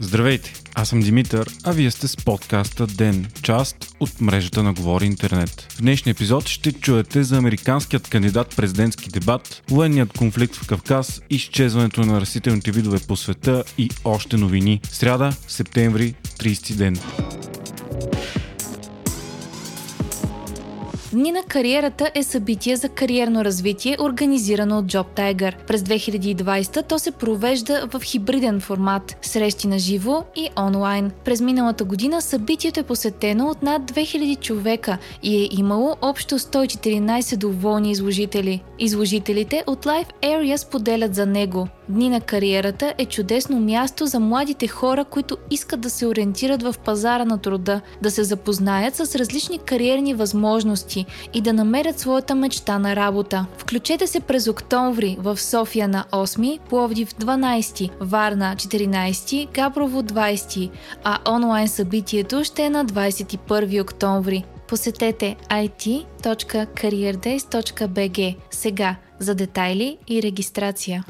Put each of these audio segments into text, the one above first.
Здравейте, аз съм Димитър, а вие сте с подкаста ДЕН, част от мрежата на Говори Интернет. В днешния епизод ще чуете за американският кандидат президентски дебат, военният конфликт в Кавказ, изчезването на растителните видове по света и още новини. Сряда, септември, 30 ден. Дни на кариерата е събитие за кариерно развитие, организирано от Job Tiger. През 2020 то се провежда в хибриден формат – срещи на живо и онлайн. През миналата година събитието е посетено от над 2000 човека и е имало общо 114 доволни изложители. Изложителите от Life Area споделят за него. Дни на кариерата е чудесно място за младите хора, които искат да се ориентират в пазара на труда, да се запознаят с различни кариерни възможности и да намерят своята мечта на работа. Включете се през октомври в София на 8, Пловдив 12, Варна 14, Габрово 20, а онлайн събитието ще е на 21 октомври. Посетете it.careerdays.bg сега за детайли и регистрация.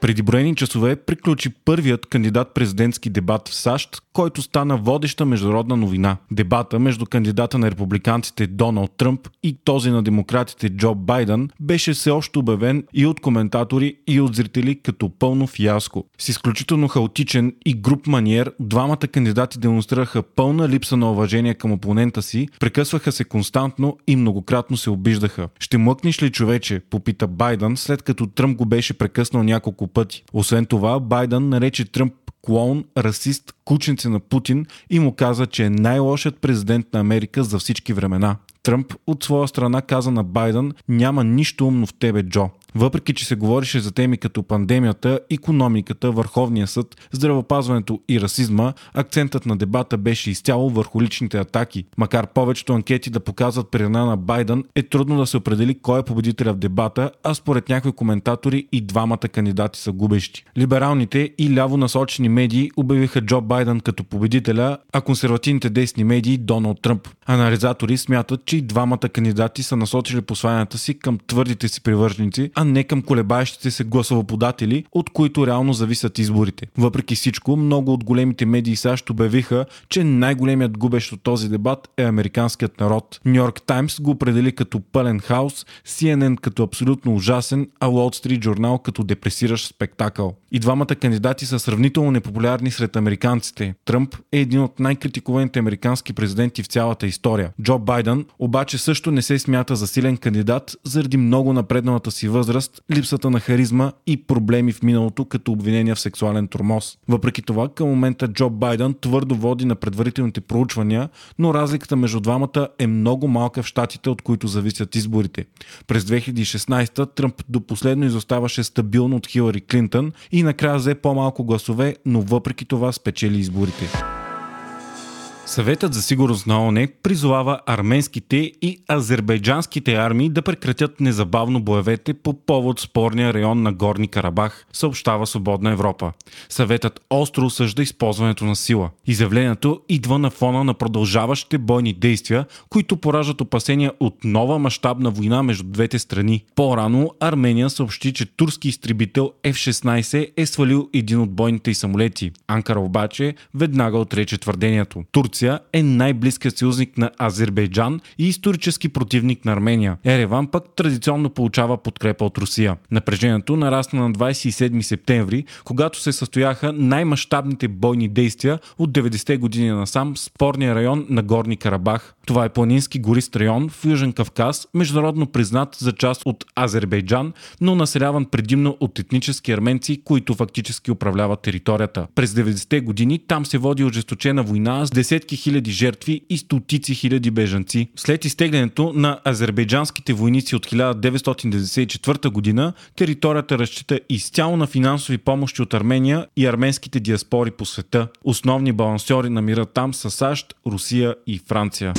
Преди броени часове приключи първият кандидат-президентски дебат в САЩ, който стана водеща международна новина. Дебата между кандидата на републиканците Доналд Тръмп и този на демократите Джо Байден беше все още обявен и от коментатори, и от зрители като пълно фиаско. С изключително хаотичен и груп маниер, двамата кандидати демонстрираха пълна липса на уважение към опонента си, прекъсваха се константно и многократно се обиждаха. Ще млъкнеш ли човече, попита Байден, след като Тръмп го беше прекъснал няколко пъти. Освен това, Байден нарече Тръмп клоун, расист, кученце на Путин и му каза, че е най-лошият президент на Америка за всички времена. Тръмп от своя страна каза на Байден, няма нищо умно в тебе, Джо. Въпреки, че се говореше за теми като пандемията, економиката, Върховния съд, здравопазването и расизма, акцентът на дебата беше изцяло върху личните атаки. Макар повечето анкети да показват предана на Байден, е трудно да се определи кой е победителя в дебата, а според някои коментатори и двамата кандидати са губещи. Либералните и ляво насочени медии обявиха Джо Байден като победителя, а консервативните десни медии Доналд Тръмп. Анализатори смятат, че и двамата кандидати са насочили посланията си към твърдите си привърженици, а не към колебаещите се гласовоподатели, от които реално зависят изборите. Въпреки всичко, много от големите медии САЩ обявиха, че най-големият губещ от този дебат е американският народ. Нью Йорк Таймс го определи като пълен хаос, CNN като абсолютно ужасен, а Wall Street Journal като депресиращ спектакъл. И двамата кандидати са сравнително непопулярни сред американците. Тръмп е един от най-критикуваните американски президенти в цялата история. Джо Байден обаче също не се смята за силен кандидат заради много напредналата си възраст възраст, липсата на харизма и проблеми в миналото като обвинения в сексуален тормоз. Въпреки това, към момента Джо Байден твърдо води на предварителните проучвания, но разликата между двамата е много малка в щатите, от които зависят изборите. През 2016 Тръмп до последно изоставаше стабилно от Хилари Клинтън и накрая взе по-малко гласове, но въпреки това спечели изборите. Съветът за сигурност на ОНЕ призовава арменските и азербайджанските армии да прекратят незабавно боевете по повод спорния район на Горни Карабах, съобщава Свободна Европа. Съветът остро осъжда използването на сила. Изявлението идва на фона на продължаващите бойни действия, които поражат опасения от нова мащабна война между двете страни. По-рано Армения съобщи, че турски изтребител F-16 е свалил един от бойните й самолети. Анкара обаче веднага отрече твърдението. Турция Турция е най-близкият съюзник на Азербайджан и исторически противник на Армения. Ереван пък традиционно получава подкрепа от Русия. Напрежението нарасна на 27 септември, когато се състояха най-мащабните бойни действия от 90-те години насам в спорния район на Горни Карабах. Това е планински горист район в Южен Кавказ, международно признат за част от Азербайджан, но населяван предимно от етнически арменци, които фактически управляват територията. През 90-те години там се води ожесточена война с десетки десетки хиляди жертви и стотици хиляди бежанци. След изтеглянето на азербайджанските войници от 1994 година, територията разчита изцяло на финансови помощи от Армения и арменските диаспори по света. Основни балансьори на мира там са САЩ, Русия и Франция.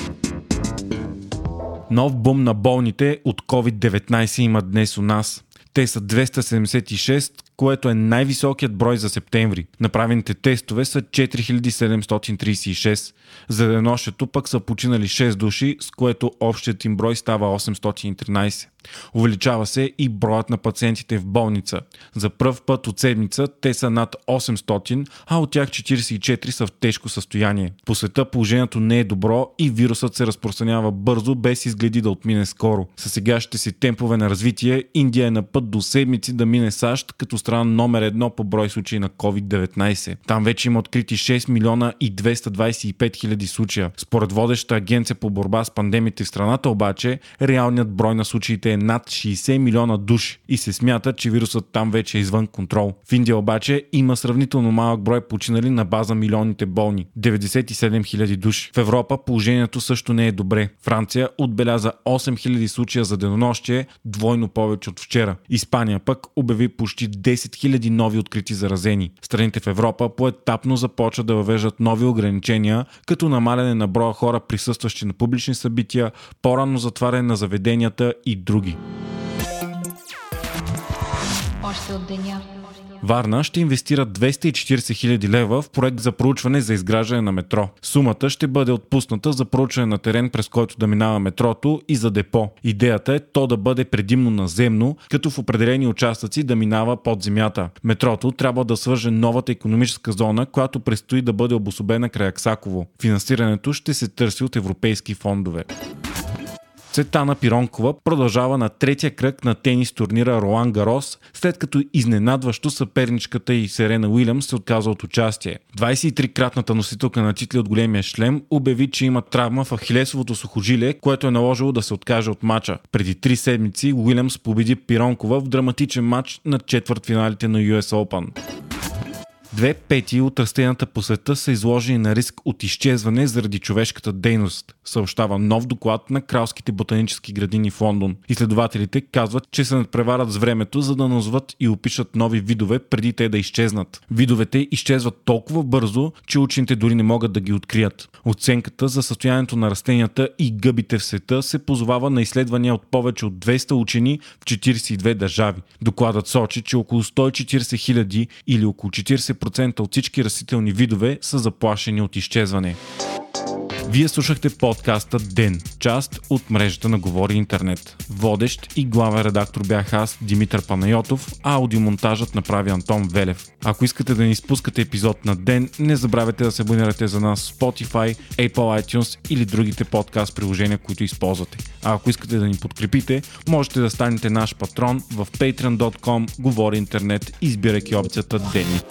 Нов бум на болните от COVID-19 има днес у нас. Те са 276, което е най-високият брой за септември. Направените тестове са 4736. За денощето пък са починали 6 души, с което общият им брой става 813. Увеличава се и броят на пациентите в болница. За пръв път от седмица те са над 800, а от тях 44 са в тежко състояние. По света положението не е добро и вирусът се разпространява бързо, без изгледи да отмине скоро. С сегащите си темпове на развитие, Индия е на път до седмици да мине САЩ като номер едно по брой случаи на COVID-19. Там вече има открити 6 милиона и 225 хиляди случая. Според водеща агенция по борба с пандемите в страната обаче, реалният брой на случаите е над 60 милиона души и се смята, че вирусът там вече е извън контрол. В Индия обаче има сравнително малък брой починали на база милионите болни 97 хиляди души. В Европа положението също не е добре. Франция отбеляза 8 хиляди случая за денонощие, двойно повече от вчера. Испания пък обяви почти 10 хиляди нови открити заразени. Страните в Европа поетапно започват да въвеждат нови ограничения, като намаляне на броя хора присъстващи на публични събития, по-рано затваряне на заведенията и други. Още от деня. Варна ще инвестира 240 хиляди лева в проект за проучване за изграждане на метро. Сумата ще бъде отпусната за проучване на терен, през който да минава метрото и за депо. Идеята е то да бъде предимно наземно, като в определени участъци да минава под земята. Метрото трябва да свърже новата економическа зона, която предстои да бъде обособена край Аксаково. Финансирането ще се търси от европейски фондове. Цветана Пиронкова продължава на третия кръг на тенис турнира Ролан Гарос, след като изненадващо съперничката и Серена Уилямс се отказа от участие. 23-кратната носителка на титли от големия шлем обяви, че има травма в ахилесовото сухожилие, което е наложило да се откаже от мача. Преди три седмици Уилямс победи Пиронкова в драматичен матч на четвърт финалите на US Open. Две пети от растенията по света са изложени на риск от изчезване заради човешката дейност, съобщава нов доклад на кралските ботанически градини в Лондон. Изследователите казват, че се надпреварат с времето, за да назват и опишат нови видове преди те да изчезнат. Видовете изчезват толкова бързо, че учените дори не могат да ги открият. Оценката за състоянието на растенията и гъбите в света се позовава на изследвания от повече от 200 учени в 42 държави. Докладът сочи, че около 140 хиляди или около 40 40% от всички растителни видове са заплашени от изчезване. Вие слушахте подкаста Ден, част от мрежата на Говори Интернет. Водещ и главен редактор бях аз, Димитър Панайотов, а аудиомонтажът направи Антон Велев. Ако искате да ни спускате епизод на Ден, не забравяйте да се абонирате за нас в Spotify, Apple iTunes или другите подкаст приложения, които използвате. А ако искате да ни подкрепите, можете да станете наш патрон в patreon.com Говори Интернет, избирайки опцията Дени.